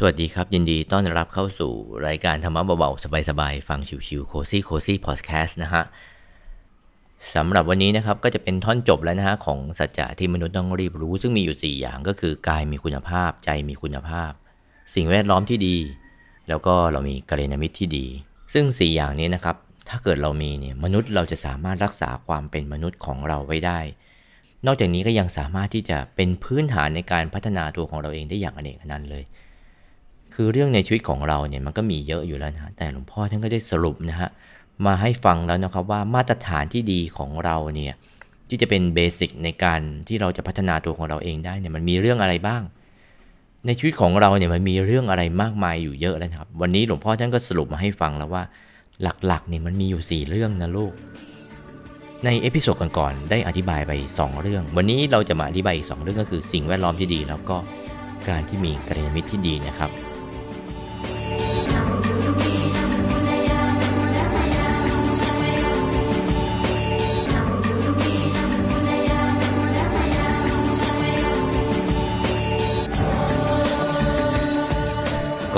สวัสดีครับ ยินดีต้อนรับเข้าสู่รายการธรรมะเบาๆ สบายๆ ฟังชิวๆโคซี่โคซี่พอดแคสต์นะฮะสำหรับวันนี้นะครับก็จะเป็นท่อนจบแล้วนะฮะของสัจจะที่มนุษย์ต้องรีบรู้ ซึ่งมีอยู่ 4 อย่างก็คือกายมีคุณภาพ ใจมีคุณภาพ สิ่งแวดล้อมที่ดี แล้วก็เรามีกัลยาณมิตรที่ดี ซึ่ง 4 อย่างนี้นะครับ ถ้าเกิดเรามีเนี่ยมนุษย์เราจะสามารถรักษาความเป็นมนุษย์ของเราไว้ได้ นอกจากนี้ก็ยังสามารถที่จะเป็นพื้นฐานในการพัฒนาตัวของเราเองได้อย่างอเนกอนันต์เลย คือเรื่องในชีวิตของเราเนี่ยมันก็มีเยอะอยู่แล้วนะแต่หลวงพ่อท่านก็ได้สรุปนะฮะมาให้ฟังแล้วนะครับว่ามาตรฐานที่ดีของเราเนี่ยที่จะเป็น basic ในการที่เราจะพัฒนาตัวของเราเองได้เนี่ยมันมีเรื่องอะไรบ้าง ในชีวิตของเราเนี่ยมันมีเรื่องอะไรมากมายอยู่เยอะแล้วครับ วันนี้หลวงพ่อท่านก็สรุปมาให้ฟังแล้วว่าหลักๆเนี่ยมันมีอยู่ 4 เรื่องนะลูก ใน episode ก่อนๆได้อธิบายไป 2 เรื่อง วันนี้เราจะมาอธิบายอีก 2 เรื่องก็คือสิ่งแวดล้อมที่ดี แล้วก็การที่มีกัลยาณมิตรที่ดีนะครับ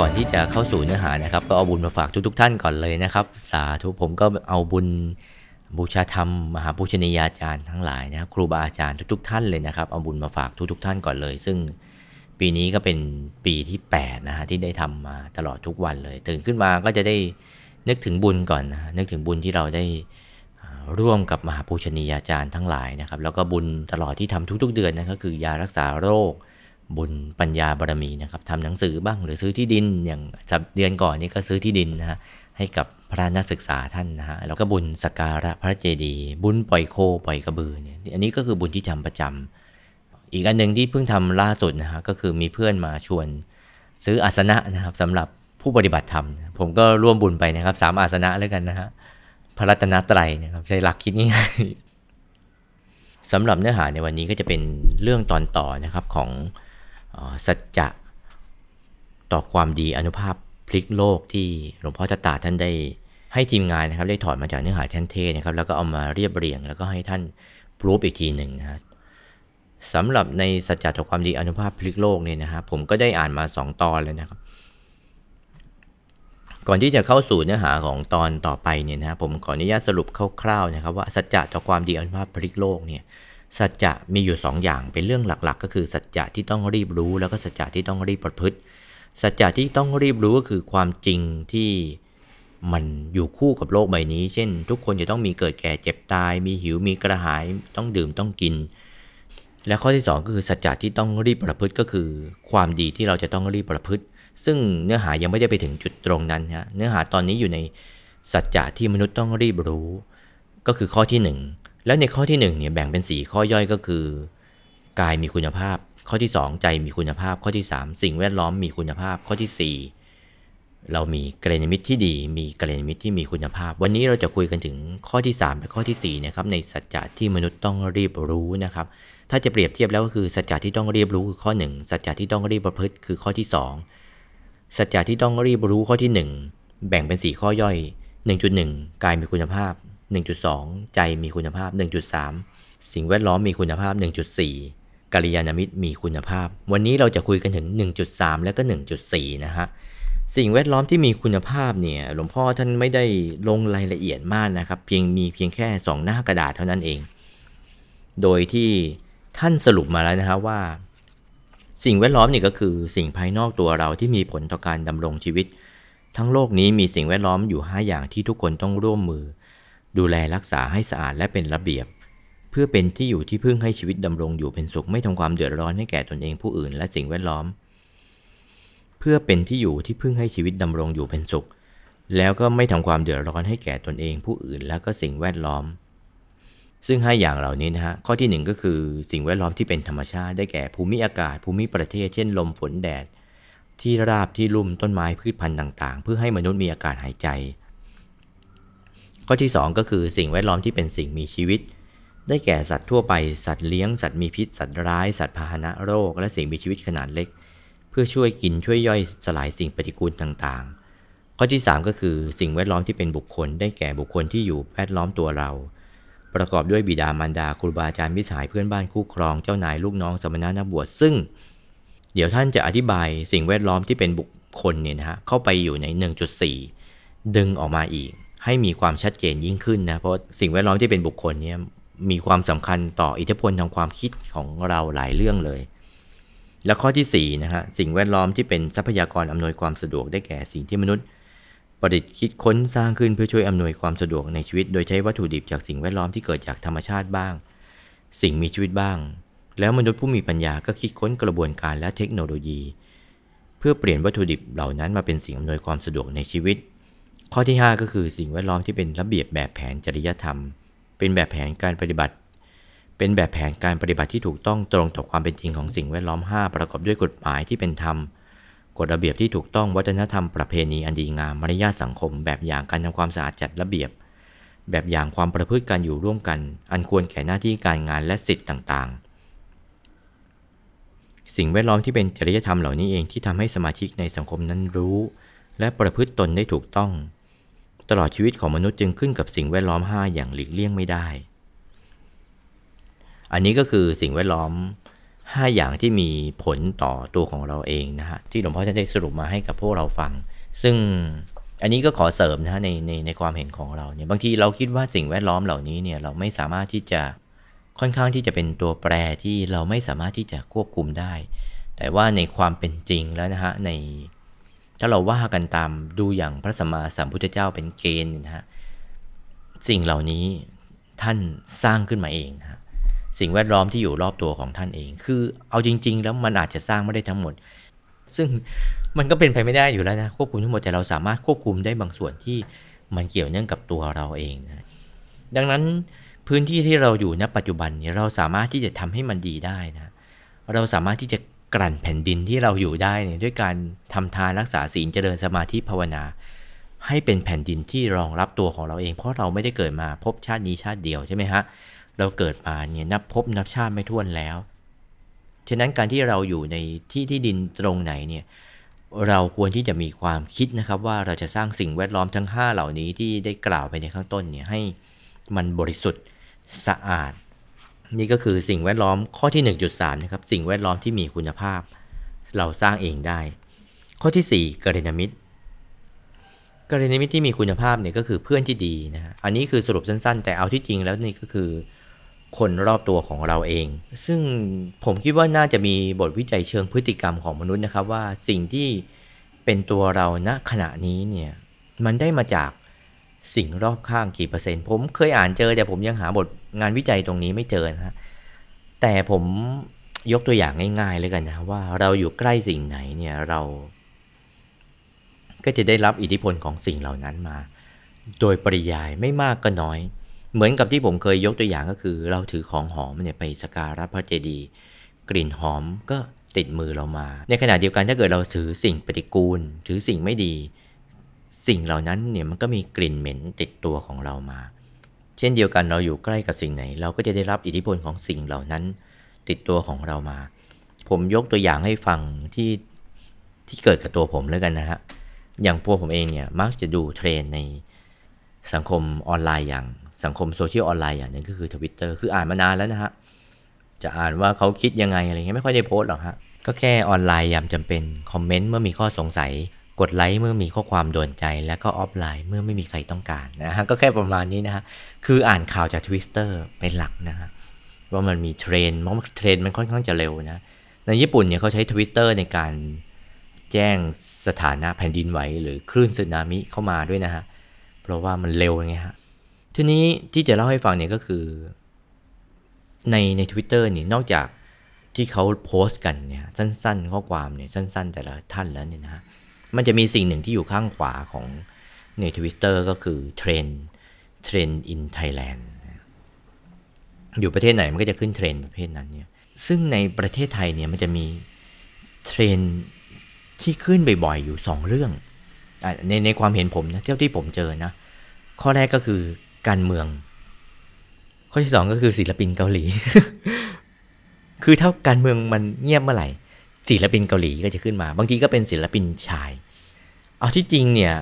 ก่อนที่จะเข้าสู่เนื้อหานะครับ ก็เอาบุญมาฝากทุกๆทท่านก่อนเลยนะครับ สาธุผมก็เอาบุญบูชาธรรมมหาบูชนียาจารย์ทั้งหลายนะครูบาอาจารย์ทุก ๆ ท่านเลยนะครับ เอาบุญมาฝากทุกๆท่านก่อนเลย ซึ่งปีนี้ก็เป็นปีที่8นะฮะที่ได้ทำมาตลอดทุกวันเลย ตื่นขึ้นมาก็จะได้นึกถึงบุญก่อนนะนึกถึงบุญที่เราได้ร่วมกับมหาปูชนียาจารย์ทั้งหลายนะครับ แล้วก็บุญตลอดที่ทำทุก ๆ เดือนนะก็คือยารักษาโรค บุญปัญญาบารมีนะครับทำหนังสือบ้างหรือซื้อที่ดินอย่างสัปเดือนก่อนนี้ก็ซื้อที่ดินนะฮะให้กับพระนักศึกษาท่านนะฮะแล้วก็บุญสการะพระเจดีย์บุญปล่อยโคปล่อยกระบือเนี่ยอันนี้ก็คือบุญที่ทำประจำอีกอันหนึ่งที่เพิ่งทำล่าสุดนะฮะก็คือมีเพื่อนมาชวนซื้ออาสนะนะครับสำหรับผู้ปฏิบัติธรรม ผมก็ร่วมบุญไปนะครับสามอาสนะแล้วกันนะฮะพระรัตนตรัยนะครับใช้หลักคิดง่ายๆสำหรับเนื้อหาในวันนี้ก็จะเป็นเรื่องตอนต่อนะครับของ สัจจะต่อความดีอนุภาพพลิกโลกที่หลวงพ่อตาตาท่านได้ให้ทีมงานนะครับได้ถอดมาจากเนื้อหาท่านเทศนะครับแล้วก็เอามาเรียบเรียง แล้วก็ให้ท่านปรูฟอีกทีหนึ่งนะสำหรับในสัจจะต่อความดีอนุภาพพลิกโลกเนี่ยนะครับผมก็ได้อ่านมา 2 ตอนเลยนะครับ ก่อนที่จะเข้าสู่เนื้อหาของตอนต่อไปเนี่ยนะผมขออนุญาตสรุปคร่าวๆนะครับว่าสัจจะต่อความดีอนุภาพพลิกโลกเนี่ย สัจจะมีอยู่ 2 อย่างเป็นเรื่องหลักๆ ก็คือสัจจะที่ต้องรีบรู้แล้วก็สัจจะที่ต้องรีบประพฤติ สัจจะที่ต้องรีบรู้ก็คือความจริงที่มันอยู่คู่กับโลกใบนี้ เช่น ทุกคนจะต้องมีเกิดแก่เจ็บตาย มีหิวมีกระหายต้องดื่มต้องกิน และข้อที่ 2 ก็คือสัจจะที่ต้องรีบประพฤติก็คือ ความดีที่เราจะต้องรีบประพฤติ ซึ่งเนื้อหายังไม่ได้ไปถึงจุดตรงนั้นฮะเนื้อหาตอนนี้อยู่ในสัจจะที่มนุษย์ต้องรีบรู้ ก็คือข้อที่ 1 แล้วในข้อที่1เนี่ยแบ่งเป็น 4 ข้อย่อยก็คือ กายมีคุณภาพ ข้อที่ 2 ใจมีคุณภาพ ข้อที่ 3 สิ่งแวดล้อมมีคุณภาพ ข้อที่ 4 เรามีกัลยาณมิตรที่ดี มีกัลยาณมิตรที่มีคุณภาพ วันนี้เราจะคุยกันถึงข้อที่ 3 และข้อที่4นะครับในสัจจะที่มนุษย์ต้องรีบรู้นะครับ ถ้าจะเปรียบเทียบแล้วก็คือสัจจะที่ต้องรีบรู้คือข้อ 1 สัจจะที่ต้องรีบประพฤติคือข้อที่ 2 สัจจะที่ต้องรีบรู้ข้อที่ 1 แบ่งเป็น 4 ข้อย่อย 1.1 กายมีคุณภาพ 1.2 ใจมีคุณภาพ 1.3 สิ่งแวดล้อมมีคุณภาพ 1.4 กัลยาณมิตรมีคุณภาพ วันนี้เราจะคุยกันถึง 1.3 แล้วก็ 1.4 นะฮะสิ่งแวดล้อมที่มีคุณภาพเนี่ยหลวงพ่อท่านไม่ได้ลงรายละเอียดมากนะครับ เพียงมีเพียงแค่ 2 หน้ากระดาษเท่านั้นเอง โดยที่ท่านสรุปมาแล้วนะครับว่า สิ่งแวดล้อมนี่ก็คือสิ่งภายนอกตัวเราที่มีผลต่อการดำรงชีวิต ทั้งโลกนี้มีสิ่งแวดล้อมอยู่ 5 อย่างที่ทุกคนต้องร่วมมือ ดูแลรักษาให้สะอาดและเป็นระเบียบ เพื่อเป็นที่อยู่ที่พึ่งให้ชีวิตดำรงอยู่เป็นสุขไม่ทำความเดือดร้อนให้แก่ตนเองผู้อื่นและสิ่งแวดล้อม เพื่อเป็นที่อยู่ที่พึ่งให้ชีวิตดำรงอยู่เป็นสุข แล้วก็ไม่ทำความเดือดร้อนให้แก่ตนเองผู้อื่นและก็สิ่งแวดล้อม ซึ่งให้อย่างเหล่านี้นะฮะข้อที่ 1 ก็คือสิ่งแวดล้อมที่เป็นธรรมชาติได้แก่ภูมิอากาศ ภูมิประเทศ เช่น ลมฝนแดด ที่ราบที่ลุ่มต้นไม้พืชพันธุ์ต่าง ๆ เพื่อให้มนุษย์มีอากาศหายใจ ข้อที่ 2 ก็คือสิ่งแวดล้อมที่เป็นสิ่งมีชีวิต ได้แก่สัตว์ทั่วไป สัตว์เลี้ยง สัตว์มีพิษ สัตว์ร้าย สัตว์พาหนะโรค และสิ่งมีชีวิตขนาดเล็ก เพื่อช่วยกินช่วยย่อยสลายสิ่งปฏิกูลต่างๆ ข้อที่ 3 ก็คือสิ่งแวดล้อมที่เป็นบุคคล ได้แก่บุคคลที่อยู่แวดล้อมตัวเรา ประกอบด้วยบิดามารดาครูบาอาจารย์มิสหายเพื่อนบ้านคู่ครองเจ้านายลูกน้องสมณะนักบวชซึ่ง เดี๋ยวท่านจะอธิบายสิ่งแวดล้อมที่เป็นบุคคลเนี่ยนะฮะเข้าไปอยู่ใน 1.4 ดึงออกมาอีก ให้มีความชัดเจนยิ่งขึ้นนะ เพราะสิ่งแวดล้อมที่เป็นบุคคลเนี่ยมีความสำคัญต่ออิทธิพลทางความคิดของเราหลายเรื่องเลย และข้อที่4นะฮะสิ่งแวดล้อมที่เป็นทรัพยากรอำนวยความสะดวกได้แก่สิ่งที่มนุษย์ประดิษฐ์คิดค้นสร้างขึ้นเพื่อช่วยอำนวยความสะดวกในชีวิต โดยใช้วัตถุดิบจากสิ่งแวดล้อมที่เกิดจากธรรมชาติบ้าง สิ่งมีชีวิตบ้าง แล้วมนุษย์ผู้มีปัญญาก็คิดค้นกระบวนการและเทคโนโลยี เพื่อเปลี่ยนวัตถุดิบเหล่านั้นมาเป็นสิ่งอำนวยความสะดวกในชีวิต ข้อที่ 5 ก็คือสิ่งแวดล้อมที่เป็นระเบียบแบบแผนจริยธรรม เป็นแบบแผนการปฏิบัติ เป็นแบบแผนการปฏิบัติที่ถูกต้องตรงต่อความเป็นจริงของสิ่งแวดล้อม 5 ประกอบด้วยกฎหมายที่เป็นธรรมกฎระเบียบที่ถูกต้องวัฒนธรรมประเพณีอันดีงามมารยาทสังคม แบบอย่างการทำความสะอาดจัดระเบียบ แบบอย่างความประพฤติการอยู่ร่วมกัน อันควรแก่หน้าที่การงานและสิทธิ์ต่างๆ สิ่งแวดล้อมที่เป็นจริยธรรมเหล่านี้เองที่ทำให้สมาชิกในสังคมนั้นรู้ และประพฤติตนได้ถูกต้อง ตลอดชีวิตของมนุษย์จึงขึ้นกับสิ่งแวดล้อม 5 อย่างหลีกเลี่ยงไม่ได้ อันนี้ก็คือสิ่งแวดล้อม 5 อย่างที่มีผลต่อตัวของเราเองนะฮะที่หลวงพ่อท่านได้สรุปมาให้กับพวกเราฟัง ซึ่งอันนี้ก็ขอเสริมนะฮะในในในความเห็นของเราเนี่ยบางทีเราคิดว่าสิ่งแวดล้อมเหล่านี้เนี่ยเราไม่สามารถที่จะค่อนข้างที่จะเป็นตัวแปรที่เราไม่สามารถที่จะควบคุมได้ แต่ว่าในความเป็นจริงแล้วนะฮะใน ถ้าเราว่ากันตามดูอย่างพระสัมมาสัมพุทธเจ้าเป็นเกณฑ์นะฮะสิ่งเหล่านี้ท่านสร้างขึ้นมาเองนะฮะสิ่งแวดล้อมที่อยู่รอบตัวของท่านเอง คือเอาจริง ๆ แล้วมันอาจจะสร้างไม่ได้ทั้งหมด ซึ่งมันก็เป็นไปไม่ได้อยู่แล้วนะควบคุมทั้งหมดแต่เราสามารถควบคุมได้บางส่วนที่มันเกี่ยวเนื่องกับตัวเราเองนะดังนั้นพื้นที่ที่เราอยู่ณปัจจุบันเนี่ยเราสามารถที่จะทำให้มันดีได้นะ เราสามารถที่จะ กลั่นแผ่นดินที่เราอยู่ได้เนี่ยด้วยการทำทานรักษาศีลเจริญสมาธิภาวนา ให้เป็นแผ่นดินที่รองรับตัวของเราเอง เพราะเราไม่ได้เกิดมาพบชาตินี้ชาติเดียวใช่ไหมฮะเราเกิดมาเนี่ยนับพบนับชาติไม่ท้วนแล้วฉะนั้นการที่เราอยู่ในที่ที่ดินตรงไหนเนี่ยเราควรที่จะมีความคิดนะครับว่าเราจะสร้างสิ่งแวดล้อมทั้ง 5 เหล่านี้ที่ได้กล่าวไปในข้างต้นเนี่ยให้มันบริสุทธิ์สะอาด นี่ก็คือสิ่งแวดล้อมข้อที่ 1.3นะครับสิ่งแวดล้อมที่มีคุณภาพ เราสร้างเองได้ ข้อที่ 4 กรณมิตรกรณมิตรที่มีคุณภาพเนี่ยก็คือเพื่อนที่ดีนะฮะอันนี้คือสรุปสั้นๆ แต่เอาที่จริงแล้วนี่ก็คือ คนรอบตัวของเราเอง ซึ่งผมคิดว่าน่าจะมีบทวิจัยเชิงพฤติกรรมของมนุษย์นะครับว่าสิ่งที่เป็นตัวเราณขณะนี้เนี่ยมันได้มาจากสิ่งรอบข้างกี่เปอร์เซ็นต์ผมเคยอ่านเจอแต่ผมยังหาบท งานวิจัยตรงนี้ไม่เจอนะฮะแต่ผมยกตัวอย่างง่ายๆเลยกันนะว่าเราอยู่ใกล้สิ่งไหนเนี่ยเรา ก็จะได้รับอิทธิพลของสิ่งเหล่านั้นมา โดยปริยายไม่มากก็น้อย เหมือนกับที่ผมเคยยกตัวอย่างก็คือ เราถือของหอมเนี่ยไปสการะพระเจดีย์กลิ่นหอมก็ติดมือเรามา ในขณะเดียวกันถ้าเกิดเราถือสิ่งปฏิกูล ถือสิ่งไม่ดี สิ่งเหล่านั้นเนี่ยมันก็มีกลิ่นเหม็นติดตัวของเรามา เช่นเดียวกันเราอยู่ใกล้กับสิ่งไหน เราก็จะได้รับอิทธิพลของสิ่งเหล่านั้น ติดตัวของเรามา ผมยกตัวอย่างให้ฟังที่ที่เกิดกับตัวผมแล้วกันนะฮะอย่างพวกผมเองเนี่ยมักจะดูเทรนด์ในสังคมออนไลน์อย่างสังคมโซเชียลออนไลน์อย่างนึงก็คือทวิตเตอร์คืออ่านมานานแล้วนะฮะจะอ่านว่าเขาคิดยังไงอะไรเงี้ยไม่ค่อยได้โพสต์หรอกฮะก็แค่ออนไลน์ยามจำเป็นคอมเมนต์เมื่อมีข้อสงสัย กดไลค์เมื่อมีข้อความโดนใจ แล้วก็ออฟไลน์เมื่อไม่มีใครต้องการนะฮะก็แค่ประมาณนี้นะฮะคืออ่านข่าวจากทวิตเตอร์เป็นหลักนะฮะว่ามันมีเทรนด์เพราะเทรนด์มันค่อนข้างจะเร็วนะในญี่ปุ่นเนี่ยเขาใช้ทวิตเตอร์ในการแจ้งสถานะแผ่นดินไหวหรือคลื่นสึนามิเข้ามาด้วยนะฮะเพราะว่ามันเร็วไงฮะทีนี้ที่จะเล่าให้ฟังเนี่ยก็คือ ในในทวิตเตอร์นี่นอกจากที่เขาโพสต์กันเนี่ยสั้น ๆ ข้อความเนี่ยสั้น ๆ แต่ละท่านแล้วเนี่ยนะฮะ มันจะมีสิ่งหนึ่งที่อยู่ข้างขวาของในทวิตเตอร์ก็คือเทรนด์ trend in Thailand อยู่ประเทศไหนมันก็จะขึ้นเทรนด์ประเทศนั้นเนี่ยซึ่งในประเทศไทยเนี่ยมันจะมีเทรนด์ที่ขึ้นบ่อยๆอยู่ 2 เรื่องในในความเห็นผมนะเท่าที่ผมเจอนะ ข้อแรกก็คือการเมือง ข้อที่สองก็คือศิลปินเกาหลี คือถ้าการเมืองมันเงียบเมื่อไหร่ ศิลปินเกาหลีก็จะขึ้นมา บางทีก็เป็นศิลปินชาย เอาที่จริงเนี่ย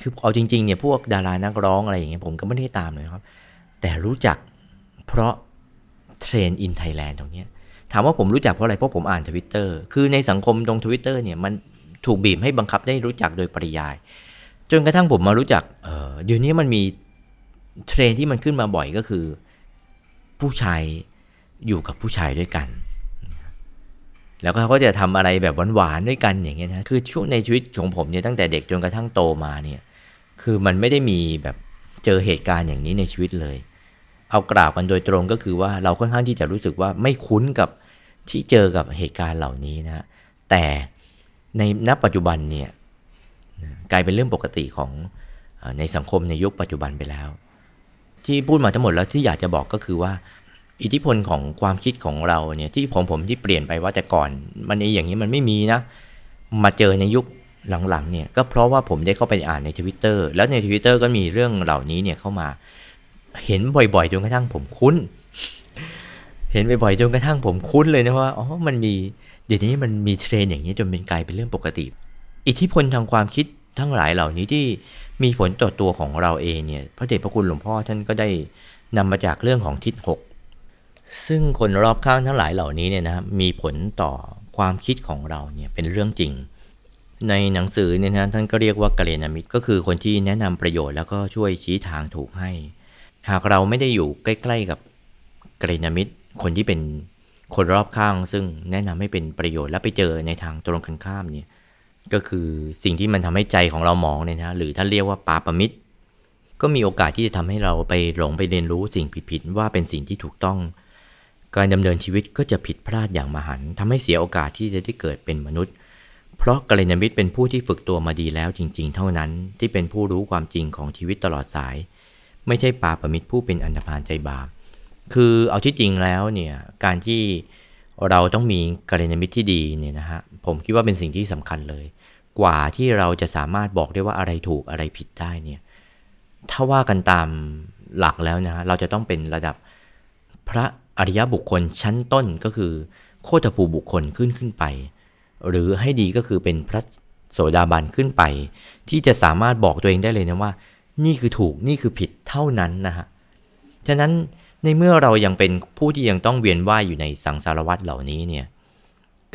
คือเอาจริงๆเนี่ยพวกดารานักร้องอะไรอย่างเงี้ยผมก็ไม่ได้ตามเลยครับ แต่รู้จักเพราะ trend in Thailand ตรงนี้ถามว่าผมรู้จักเพราะอะไรเพราะผมอ่านทวิตเตอร์คือในสังคมตรงทวิตเตอร์เนี่ยมันถูกบีบให้บังคับได้รู้จักโดยปริยาย จนกระทั่งผมมารู้จักเออเดี๋ยวนี้มันมีเทรนด์ที่มันขึ้นมาบ่อยก็คือ ผู้ชายอยู่กับผู้ชายด้วยกัน แล้วเขาก็จะทำอะไรแบบหวานๆด้วยกันอย่างเงี้ยนะคือช่วงในชีวิตของผมเนี่ยตั้งแต่เด็กจนกระทั่งโตมาเนี่ยคือมันไม่ได้มีแบบเจอเหตุการณ์อย่างนี้ในชีวิตเลย เอากล่าวกันโดยตรงก็คือว่าเราค่อนข้างที่จะรู้สึกว่าไม่คุ้นกับที่เจอกับเหตุการณ์เหล่านี้นะแต่ในณปัจจุบันเนี่ยกลายเป็นเรื่องปกติของในสังคมในยุคปัจจุบันไปแล้ว ที่พูดมาทั้งหมดแล้วที่อยากจะบอกก็คือว่า อิทธิพลของความคิดของเราเนี่ยที่ผมผมที่เปลี่ยนไปว่าแต่ก่อน มันในอย่างนี้มันไม่มีนะ มาเจอในยุคหลังๆเนี่ยก็เพราะว่าผมได้เข้าไปอ่านในทวิตเตอร์แล้วในทวิตเตอร์ก็มีเรื่องเหล่านี้เนี่ยเข้ามาเห็นบ่อยๆจนกระทั่งผมคุ้น เห็นบ่อยๆจนกระทั่งผมคุ้นเลยนะว่าอ๋อมันมีเดี๋ยวนี้มันมีเทรนอย่างนี้จนเป็นกลายเป็นเรื่องปกติ อิทธิพลทางความคิดทั้งหลายเหล่านี้ที่มีผลต่อตัวของเราเองเนี่ยพระเดชพระคุณหลวงพ่อท่านก็ได้นำมาจากเรื่องของทิศหก ซึ่งคนรอบข้างทั้งหลายเหล่านี้เนี่ยนะมีผลต่อความคิดของเราเนี่ยเป็นเรื่องจริง ในหนังสือเนี่ยนะท่านก็เรียกว่ากัลยามิตรก็คือคนที่แนะนำประโยชน์แล้วก็ช่วยชี้ทางถูกให้ หากเราไม่ได้อยู่ใกล้ ๆกับกัลยามิตรคนที่เป็นคนรอบข้าง ซึ่งแนะนำให้เป็นประโยชน์แล้วไปเจอในทางตรงกันข้ามเนี่ยก็คือสิ่งที่มันทำให้ใจของเราหมองเนี่ยนะหรือท่านเรียกว่าปาปมิตรก็มีโอกาสที่จะทำให้เราไปหลงไปเรียนรู้สิ่งผิดๆว่าเป็นสิ่งที่ถูกต้อง การดำเนินชีวิตก็จะผิดพลาดอย่างมหันทำให้เสียโอกาสที่จะได้เกิดเป็นมนุษย์ เพราะกัลยาณมิตรเป็นผู้ที่ฝึกตัวมาดีแล้วจริง ๆ เท่านั้นที่เป็นผู้รู้ความจริงของชีวิตตลอดสาย ไม่ใช่ปาปมิตรผู้เป็นอันธพาลใจบาปคือเอาที่จริงแล้วเนี่ยการที่เราต้องมีกัลยาณมิตรที่ดีเนี่ยนะฮะผมคิดว่าเป็นสิ่งที่สำคัญเลย กว่าที่เราจะสามารถบอกได้ว่าอะไรถูกอะไรผิดได้เนี่ยถ้าว่ากันตามหลักแล้วนะเราจะต้องเป็นระดับพระ อริยบุคคลชั้นต้นก็คือโคตภูบุคคลขึ้นขึ้นไป หรือให้ดีก็คือเป็นพระโสดาบันขึ้นไป ที่จะสามารถบอกตัวเองได้เลยนะว่า นี่คือถูกนี่คือผิดเท่านั้นนะฮะฉะนั้นในเมื่อเรายังเป็นผู้ที่ยังต้องเวียนว่ายอยู่ในสังสารวัฏเหล่านี้เนี่ย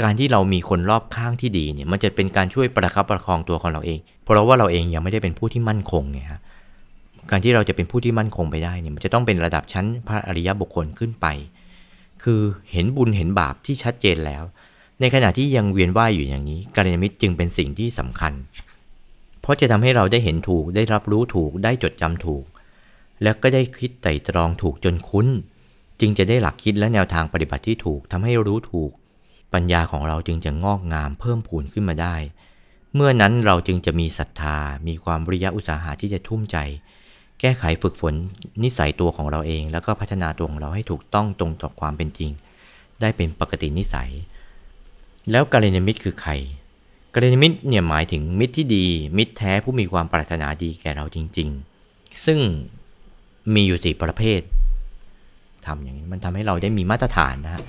การที่เรามีคนรอบข้างที่ดีเนี่ยมันจะเป็นการช่วยประคับประคองตัวของเราเอง เพราะว่าเราเองยังไม่ได้เป็นผู้ที่มั่นคงไงฮะ การที่เราจะเป็นผู้ที่มั่นคงไปได้เนี่ยมันจะต้องเป็นระดับชั้นพระอริยบุคคลขึ้นไป คือเห็นบุญเห็นบาปที่ชัดเจนแล้ว ในขณะที่ยังเวียนว่ายอยู่อย่างนี้กัลยาณมิตรจึงเป็นสิ่งที่สำคัญ เพราะจะทำให้เราได้เห็นถูกได้รับรู้ถูกได้จดจำถูก แล้วก็ได้คิดไต่ตรองถูกจนคุ้น จึงจะได้หลักคิดและแนวทางปฏิบัติที่ถูกทำให้รู้ถูก ปัญญาของเราจึงจะงอกงามเพิ่มพูนขึ้นมาได้ เมื่อนั้นเราจึงจะมีศรัทธา มีความริยะอุตสาหะที่จะทุ่มใจ แก้ไขฝึกฝนนิสัยตัวของเราเอง แล้วก็พัฒนาตัวของเราให้ถูกต้องตรงต่อความเป็นจริง ได้เป็นปกตินิสัย แล้วกาเลนมิตรคือใครกาเลนมิตรเนี่ยหมายถึงมิตรที่ดี มิตรแท้ผู้มีความปรารถนาดีแก่เราจริง ๆ ซึ่งมีอยู่สี่ประเภททำอย่างนี้มันทำให้เราได้มีมาตรฐานนะฮะ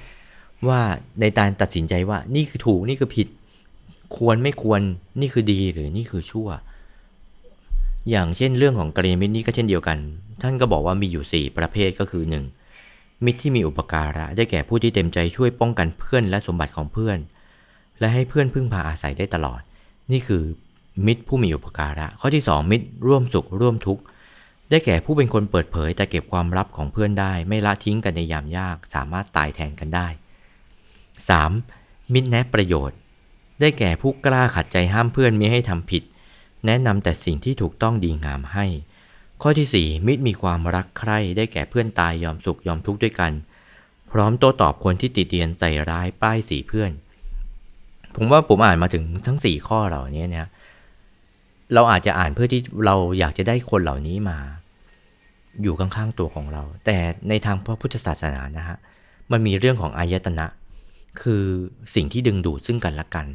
ว่าในการตัดสินใจว่านี่คือถูกนี่คือผิด ควรไม่ควรนี่คือดีหรือนี่คือชั่ว อย่างเช่นเรื่องของกรณีมิตรนี่ก็เช่นเดียวกัน ท่านก็บอกว่ามีอยู่ 4 ประเภทก็คือ 1. มิตรที่มีอุปการะได้แก่ผู้ที่เต็มใจช่วยป้องกันเพื่อนและสมบัติของเพื่อน และให้เพื่อนพึ่งพาอาศัยได้ตลอด นี่คือมิตรผู้มีอุปการะ ข้อที่ 2 มิตรร่วมสุขร่วมทุกข์ได้แก่ผู้เป็นคนเปิดเผยแต่เก็บความลับของเพื่อนได้ ไม่ละทิ้งกันในยามยาก สามารถตายแทนกันได้ 3. มิตรแนะประโยชน์ ได้แก่ผู้กล้าขัดใจห้ามเพื่อนมิให้ทำผิด แนะนำแต่สิ่งที่ถูกต้องดีงามให้ ข้อที่ 4 มิตรมีความรักใคร่ได้แก่เพื่อนตายยอมสุขยอมทุกข์ด้วยกัน พร้อมโต้ตอบคนที่ติเตียนใส่ร้ายป้ายสีเพื่อน ผมว่าผมอ่านมาถึงทั้งสี่ข้อเหล่านี้เนี่ยเราอาจจะอ่านเพื่อที่เราอยากจะได้คนเหล่านี้มา อยู่ข้างๆตัวของเรา แต่ในทางพระพุทธศาสนานะฮะมันมีเรื่องของอายตนะ คือสิ่งที่ดึงดูดซึ่งกันและกัน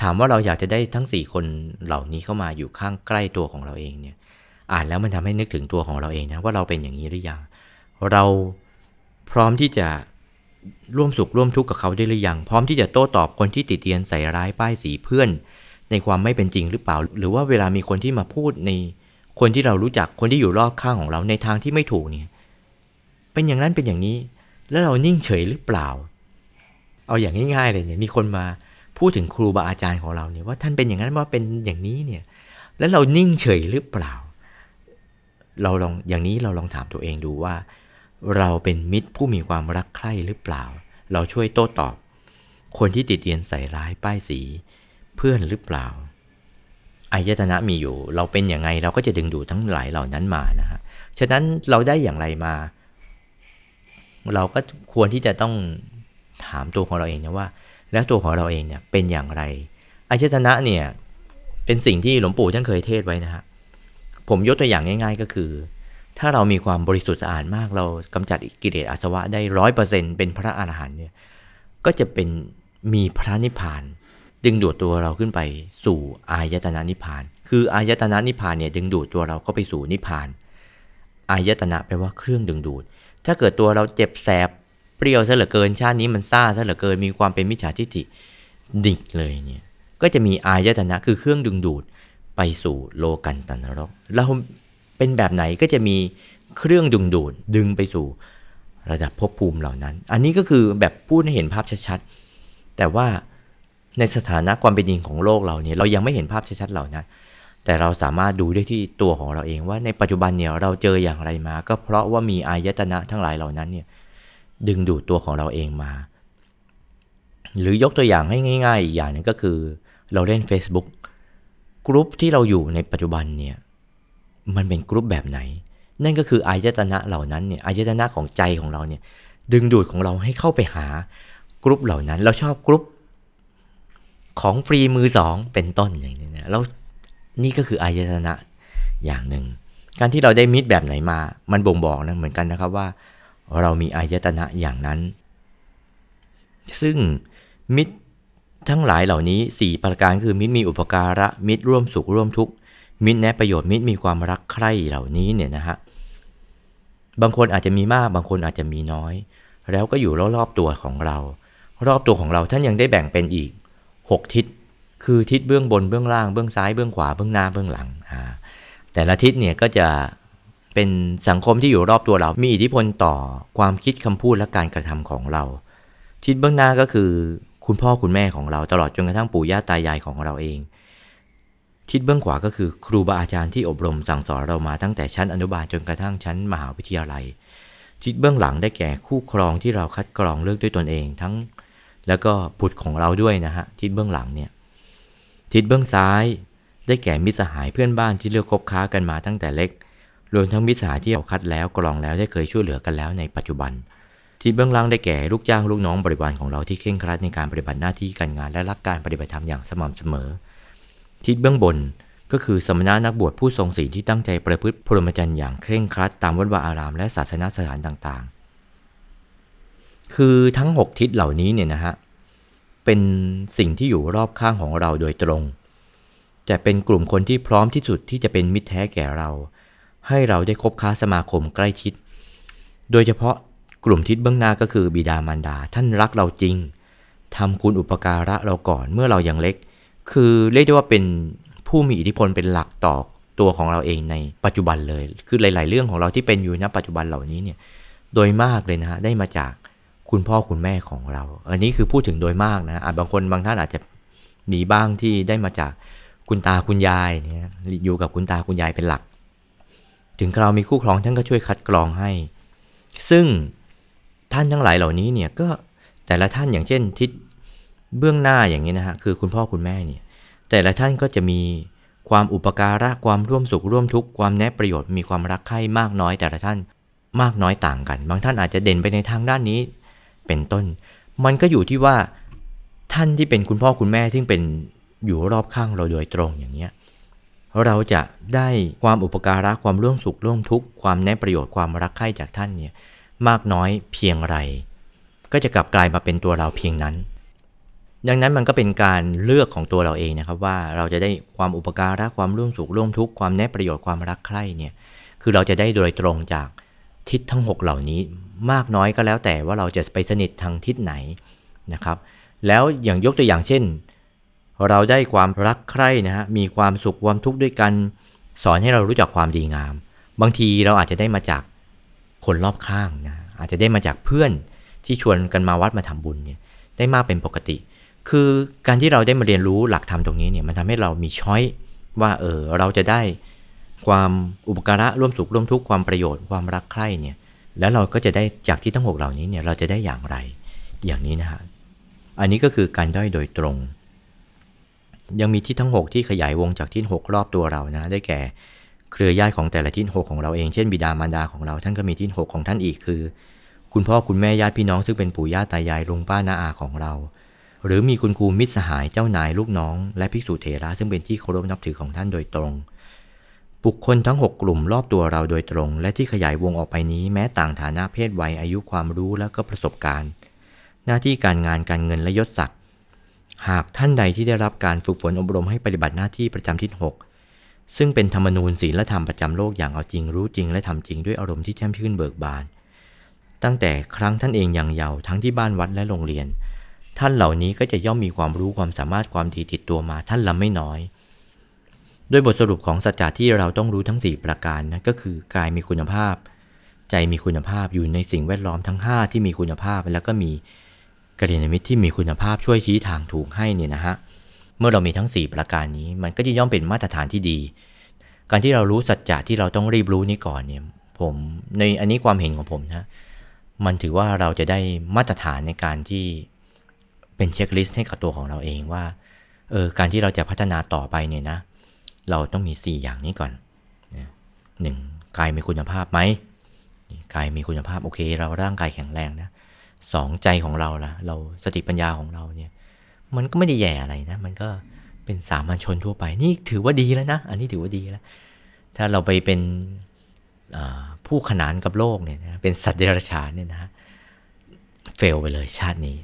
ถามว่าเราอยากจะได้ทั้งสี่คนเหล่านี้เข้ามาอยู่ข้างใกล้ตัวของเราเองเนี่ย อ่านแล้วมันทำให้นึกถึงตัวของเราเองนะว่าเราเป็นอย่างนี้หรือยัง เราพร้อมที่จะร่วมสุขร่วมทุกข์กับเขาได้หรือยัง พร้อมที่จะโต้ตอบคนที่ติเตียนใส่ร้ายป้ายสีเพื่อน ในความไม่เป็นจริงหรือเปล่า หรือว่าเวลามีคนที่มาพูดในคนที่เรารู้จักคนที่อยู่รอบข้างของเราในทางที่ไม่ถูกเนี่ย เป็นอย่างนั้นเป็นอย่างนี้ แล้วเรานิ่งเฉยหรือเปล่า เอาอย่างง่ายๆเลยเนี่ยมีคนมา พูดถึงครูบาอาจารย์ของเราเนี่ยว่าท่านเป็นอย่างนั้นว่าเป็นอย่างนี้เนี่ย แล้วเรานิ่งเฉยหรือเปล่า เราลองอย่างนี้เราลองถามตัวเองดูว่า เราเป็นมิตรผู้มีความรักใคร่หรือเปล่า เราช่วยโต้ตอบ คนที่ติดเตียนใส่ร้ายป้ายสีเพื่อนหรือเปล่าอายตนะมีอยู่ เราเป็นอย่างไงเราก็จะดึงดูดทั้งหลายเหล่านั้นมานะฮะฉะนั้นเราได้อย่างไรมา เราก็ควรที่จะต้องถามตัวของเราเองนะว่า แล้วตัวของเราเองเนี่ยเป็นอย่างไรอายตนะเนี่ยเป็นสิ่งที่หลวงปู่ท่านเคยเทศไว้นะฮะผมยกตัวอย่างง่าย ๆ ก็คือ ถ้าเรามีความบริสุทธิ์สะอาดมากเรากำจัดกิเลสอาสวะได้ร้อยเปอร์เซ็นเป็นพระอรหันต์เนี่ยก็จะเป็นมีพระนิพพาน ดึงดูดตัวเราขึ้นไปสู่อายตนะนิพพาน คืออายตนะนิพพานเนี่ยดึงดูดตัวเราเข้าไปสู่นิพพานอายตนะแปลว่าเครื่องดึงดูด ถ้าเกิดตัวเราเจ็บแสบ เปรี้ยวซะเหลือเกินชาตินี้มันซ่าซะเหลือเกินมีความเป็นมิจฉาทิฏฐิดิกเลยเนี่ยก็จะมีอายตนะคือเครื่องดึงดูดไปสู่โลกันตันรกเราเป็นแบบไหนก็จะมีเครื่องดึงดูดดึงไปสู่ระดับภพภูมิเหล่านั้น อันนี้ก็คือแบบพูดให้เห็นภาพชัดๆ แต่ว่าในสถานะความเป็นจริงของโลกเราเนี่ยเรายังไม่เห็นภาพชัดๆเหล่านั้น แต่เราสามารถดูได้ที่ตัวของเราเองว่าในปัจจุบันเนี่ยเราเจออย่างไรมา ก็เพราะว่ามีอายตนะทั้งหลายเหล่านั้นเนี่ย ดึงดูดตัวของเราเองมา หรือยกตัวอย่างให้ง่ายๆอีกอย่างนึงก็คือเราเล่น Facebook group ที่เราอยู่ในปัจจุบันเนี่ยมันเป็นกรุ๊ปแบบไหน นั่นก็คืออายตนะเหล่านั้นเนี่ยอายตนะของใจของเราเนี่ยดึงดูดของเราให้เข้าไปหากรุ๊ปเหล่านั้น เราชอบกรุ๊ปของฟรีมือสองเป็นต้นอย่างนี้นะแล้วนี่ก็คืออายตนะอย่างหนึ่งการที่เราได้มิตรแบบไหนมา มันบ่งบอกนะเหมือนกันนะครับว่า เรามีอายตนะอย่างนั้น ซึ่งมิตรทั้งหลายเหล่านี้ 4 ประการคือมิตรมีอุปการะมิตรร่วมสุขร่วมทุกข์มิตรแนะประโยชน์มิตรมีความรักใคร่เหล่านี้เนี่ยนะฮะบางคนอาจจะมีมากบางคนอาจจะมีน้อย แล้วก็อยู่รอบๆตัวของเรา รอบตัวของเราท่านยังได้แบ่งเป็นอีก 6 ทิศ คือทิศเบื้องบนเบื้องล่างเบื้องซ้ายเบื้องขวาเบื้องหน้าเบื้องหลังอ่าแต่ละทิศเนี่ยก็จะ เป็นสังคมที่อยู่รอบตัวเรา มีอิทธิพลต่อความคิดคำพูดและการกระทำของเรา ทิศเบื้องหน้าก็คือ คุณพ่อคุณแม่ของเราตลอดจนกระทั่งปู่ย่าตายายของเราเอง ทิศเบื้องขวาก็คือ ครูบาอาจารย์ที่อบรมสั่งสอนเรามาตั้งแต่ชั้นอนุบาลจนกระทั่งชั้นมหาวิทยาลัย ทิศเบื้องหลังได้แก่คู่ครองที่เราคัดกรองเลือกด้วยตนเอง ทั้ง แล้วก็บุตรของเราด้วยนะฮะทิศเบื้องหลังเนี่ยทิศเบื้องซ้าย ได้แก่มิตรสหายเพื่อนบ้านที่เลือกคบค้ากันมาตั้งแต่เล็ก รวมทั้งมิตรสหายที่เราคัดแล้วกรองแล้วได้เคยช่วยเหลือกันแล้วในปัจจุบันทิศเบื้องล่างได้แก่ลูกจ้างลูกน้องบริวารของเราที่เคร่งครัดในการปฏิบัติหน้าที่การงานและรักการปฏิบัติธรรมอย่างสม่ำเสมอ ทิศเบื้องบนก็คือสมณะนักบวชผู้ทรงศีลที่ตั้งใจประพฤติพรหมจรรย์อย่างเคร่งครัดตามวัดวาอารามและศาสนาสถานต่างๆ คือทั้ง 6 ทิศเหล่านี้เนี่ยนะฮะเป็นสิ่งที่อยู่รอบข้างของเราโดยตรงจะเป็นกลุ่มคนที่พร้อมที่สุดที่จะเป็นมิตรแท้แก่เรา ให้เราได้คบค้าสมาคมใกล้ชิด โดยเฉพาะกลุ่มทิศเบื้องหน้าก็คือบิดามารดา ท่านรักเราจริงทำคุณอุปการะเราก่อนเมื่อเรายัางเล็ก คือเรียกได้ว่าเป็นผู้มีอิทธิพลเป็นหลักต่อตัวของเราเองในปัจจุบันเลย คือหลาย ๆ เรื่องของเราที่เป็นอยู่ณปัจจุบันเหล่านี้เนี่ย โดยมากเลยนะฮะได้มาจากคุณพ่อคุณแม่ของเรา อันนี้คือพูดถึงโดยมากนะอาจบางคนบางท่านอาจจะมีบ้างที่ได้มาจากคุณตาคุณยายเนี่ยอยู่กับคุณตาคุณยายเป็นหลัก ถึงเรามีคู่ครองท่านก็ช่วยคัดกรองให้ ซึ่งท่านทั้งหลายเหล่านี้เนี่ยก็แต่ละท่านอย่างเช่นทิศเบื้องหน้าอย่างนี้นะฮะคือคุณพ่อคุณแม่เนี่ยแต่ละท่านก็จะมีความอุปการะความร่วมสุขร่วมทุกข์ความแนะประโยชน์มีความรักใคร่มากน้อยแต่ละท่านมากน้อยต่างกัน บางท่านอาจจะเด่นไปในทางด้านนี้ เป็นต้น มันก็อยู่ที่ว่าท่านที่เป็นคุณพ่อคุณแม่ที่เป็นอยู่รอบข้างเราโดยตรงอย่างเนี้ย เราจะได้ความอุปการะความร่วมสุขร่วมทุกข์ความแนะประโยชน์ความรักใคร่จากท่านเนี่ยมากน้อยเพียงไร ก็จะกลับกลายมาเป็นตัวเราเพียงนั้น ดังนั้นมันก็เป็นการเลือกของตัวเราเองนะครับว่าเราจะได้ความอุปการะความร่วมสุขร่วมทุกข์ความแนะประโยชน์ความรักใคร่เนี่ยคือเราจะได้โดยตรงจากทิศทั้ง 6 เหล่านี้มากน้อยก็แล้วแต่ว่าเราจะไปสนิททางทิศไหนนะครับ แล้วอย่างยกตัวอย่างเช่น เราได้ความรักใคร่นะฮะมีความสุขความทุกข์ด้วยกัน สอนให้เรารู้จักความดีงาม บางทีเราอาจจะได้มาจากคนรอบข้างนะอาจจะได้มาจากเพื่อนที่ชวนกันมาวัดมาทำบุญเนี่ยได้มากเป็นปกติ คือการที่เราได้มาเรียนรู้หลักธรรมตรงนี้เนี่ยมันทำให้เรามีช้อยว่าเออเราจะได้ความอุปการะร่วมสุขร่วมทุกข์ความประโยชน์ความรักใคร่เนี่ยแล้วเราก็จะได้จากที่ทั้งหกเหล่านี้เนี่ยเราจะได้อย่างไรอย่างนี้นะฮะอันนี้ก็คือการด้อยโดยตรง ยังมีที่ทั้ง 6 ที่ขยายวงจากที่6รอบตัวเรานะ ได้แก่ เครือญาติของแต่ละที่6ของเราเอง เช่นบิดามารดาของเราท่านก็มีที่6ของท่านอีกคือ คุณพ่อคุณแม่ญาติพี่น้องซึ่งเป็นปู่ย่าตายายลุงป้าน้าอาของเรา หรือมีคุณครูมิตรสหายเจ้านายลูกน้อง และภิกษุเถระซึ่งเป็นที่เคารพนับถือของท่านโดยตรง บุคคลทั้ง 6 กลุ่มรอบตัวเราโดยตรง และที่ขยายวงออกไปนี้แม้ต่างฐานะเพศวัยอายุความรู้และก็ประสบการณ์ หน้าที่การงานการเงินและยศศักดิ์ หากท่านใดที่ได้รับการฝึกฝนอบรมให้ปฏิบัติหน้าที่ประจำทิศหกซึ่งเป็นธรรมนูญศีลธรรมประจำโลกอย่างเอาจริงรู้จริงและทำจริงด้วยอารมณ์ที่แช่มชื่นเบิกบาน ตั้งแต่ครั้งท่านเองยังเยาว์ทั้งที่บ้านวัดและโรงเรียน ท่านเหล่านี้ก็จะย่อมมีความรู้ความสามารถความดีติดตัวมาท่านละไม่น้อยโดยบทสรุปของสัจจะที่เราต้องรู้ทั้ง 4 ประการนะก็คือกายมีคุณภาพ ใจมีคุณภาพอยู่ในสิ่งแวดล้อมทั้ง 5 ที่มีคุณภาพแล้วก็มี กัลยาณมิตรที่มีคุณภาพช่วยชี้ทางถูกให้เนี่ยนะฮะ เมื่อเรามีทั้ง 4 ประการนี้มันก็จะย่อมเป็นมาตรฐานที่ดี การที่เรารู้สัจจะที่เราต้องรีบรู้นี้ก่อนเนี่ยผมในอันนี้ความเห็นของผมนะ มันถือว่าเราจะได้มาตรฐานในการที่เป็นเช็คลิสต์ให้กับตัวของเราเองว่าเออการที่เราจะพัฒนาต่อไปเนี่ยนะ เราต้องมี 4 อย่างนี้ก่อนหนึ่งกายมีคุณภาพไหมกายมีคุณภาพโอเค เราร่างกายแข็งแรงนะ สองใจของเราละเราสติปัญญาของเราเนี่ย มันก็ไม่ได้แย่อะไรนะ มันก็เป็นสามัญชนทั่วไป นี่ถือว่าดีแล้วนะ อันนี้ถือว่าดีแล้ว ถ้าเราไปเป็นผู้ขนานกับโลกเนี่ยนะเป็นสัตว์เดรัจฉานเนี่ยนะเฟลไปเลยชาตินี้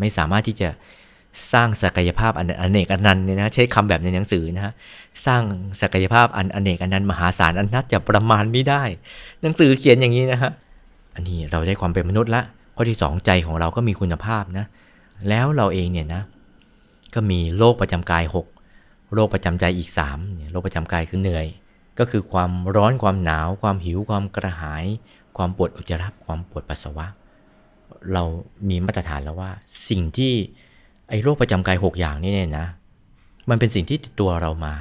ไม่สามารถที่จะสร้างศักยภาพอันอเนกอันนันเนี่ยนะใช้คำแบบในหนังสือนะฮะสร้างศักยภาพอันอเนกอันนันมหาศาลอันนับจะประมาณไม่ได้ หนังสือเขียนอย่างนี้นะฮะอันนี้เราได้ความเป็นมนุษย์ละ ข้อที่ 2 ใจของเราก็มีคุณภาพนะ แล้วเราเองเนี่ยนะ ก็มีโรคประจำกาย 6 โรคประจำใจอีก3โรคประจำกายคือเหนื่อย ก็คือความร้อนความหนาว ความหิวความกระหาย ความปวดอุจจาระความปวดปัสสาวะ เรามีมาตรฐานแล้วว่า สิ่งที่ไอ้โรคประจำกาย 6 อย่างนี่เนี่ยนะ มันเป็นสิ่งที่ติดตัวเรามา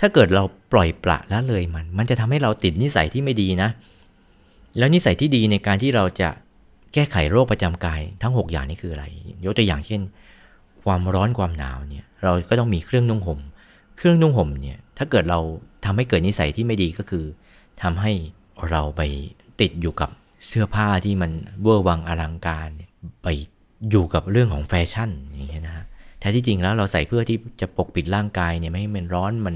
ถ้าเกิดเราปล่อยปละละเลยมัน มันจะทำให้เราติดนิสัยที่ไม่ดีนะ แล้วนิสัยที่ดีในการที่เราจะ แก้ไขโรคประจำกายทั้ง 6 อย่างนี้คืออะไร ยกตัวอย่างเช่น ความร้อนความหนาวเนี่ยเราก็ต้องมีเครื่องนุ่งห่ม เครื่องนุ่งห่มเนี่ยถ้าเกิดเราทำให้เกิดนิสัยที่ไม่ดีก็คือทำให้เราไปติดอยู่กับเสื้อผ้าที่มันเวอร์วังอลังการ ไปอยู่กับเรื่องของแฟชั่นอย่างเงี้ยนะฮะแท้ที่จริงแล้วเราใส่เพื่อที่จะปกปิดร่างกายเนี่ยไม่ให้มันร้อนมัน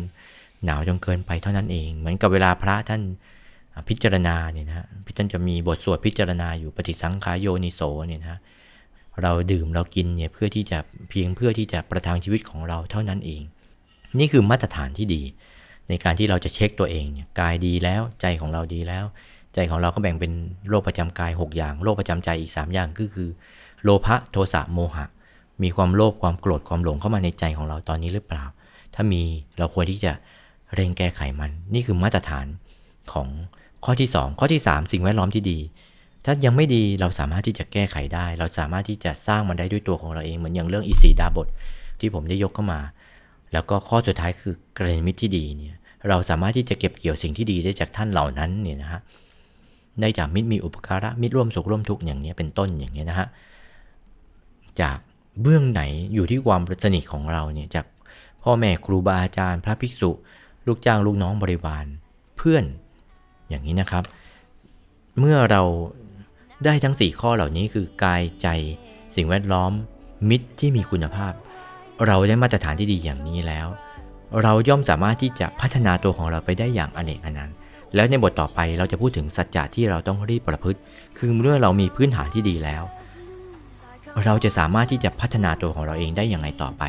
หนาวจนเกินไปเท่านั้นเอง เหมือนกับเวลาพระท่าน พิจารณาเนี่ยนะพี่ท่านจะมีบทสวดพิจารณาอยู่ปฏิสังขายโยนิโสเนี่ยนะเราดื่มเรากินเนี่ยเพื่อที่จะเพียงเพื่อที่จะประทังชีวิตของเราเท่านั้นเอง นี่คือมาตรฐานที่ดี ในการที่เราจะเช็คตัวเองเนี่ยกายดีแล้วใจของเราดีแล้ว ใจของเราก็แบ่งเป็นโรคประจำกาย 6 อย่างโรคประจำใจอีก 3 อย่างก็คือ โลภะโทสะโมหะ มีความโลภความโกรธความหลงเข้ามาในใจของเราตอนนี้หรือเปล่า ถ้ามีเราควรที่จะเร่งแก้ไขมัน นี่คือมาตรฐานของ ข้อที่ 2 ข้อที่ 3 สิ่งแวดล้อมที่ดี ถ้ายังไม่ดีเราสามารถที่จะแก้ไขได้ เราสามารถที่จะสร้างมันได้ด้วยตัวของเราเองเหมือนอย่างเรื่องอิสีดาบทที่ผมได้ยกเข้ามา แล้วก็ข้อสุดท้ายคือกรณมิตรที่ดีเนี่ยเราสามารถที่จะเก็บเกี่ยวสิ่งที่ดีได้จากท่านเหล่านั้นเนี่ยนะฮะได้จากมิตรมีอุปการะมิตรร่วมสุขร่วมทุกข์อย่างนี้เป็นต้นอย่างนี้นะฮะจากเบื้องไหนอยู่ที่ความสนิทของเราเนี่ยจากพ่อแม่ครูบาอาจารย์ พระภิกษุ ลูกจ้างลูกน้องบริวาร เพื่อน อย่างนี้นะครับ เมื่อเราได้ทั้ง 4 ข้อเหล่านี้คือกายใจ สิ่งแวดล้อม มิตรที่มีคุณภาพ เราได้มาตรฐานที่ดีอย่างนี้แล้ว เราย่อมสามารถที่จะพัฒนาตัวของเราไปได้อย่างอเนกอนันต์แล้วในบทต่อไปเราจะพูดถึงสัจจะที่เราต้องรีบประพฤติ คือเมื่อเรามีพื้นฐานที่ดีแล้ว เราจะสามารถที่จะพัฒนาตัวของเราเองได้อย่างไรต่อไป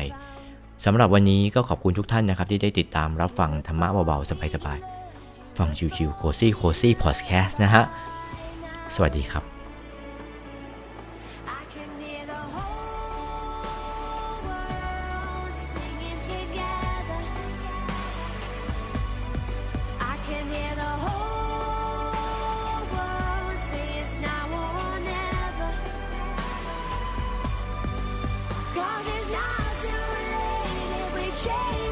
สำหรับวันนี้ก็ขอบคุณทุกท่านนะครับที่ได้ติดตามรับฟังธรรมะเบาๆสบายๆ ฟัง chill ๆ cozy cozy podcast นะฮะ สวัสดีครับ Change.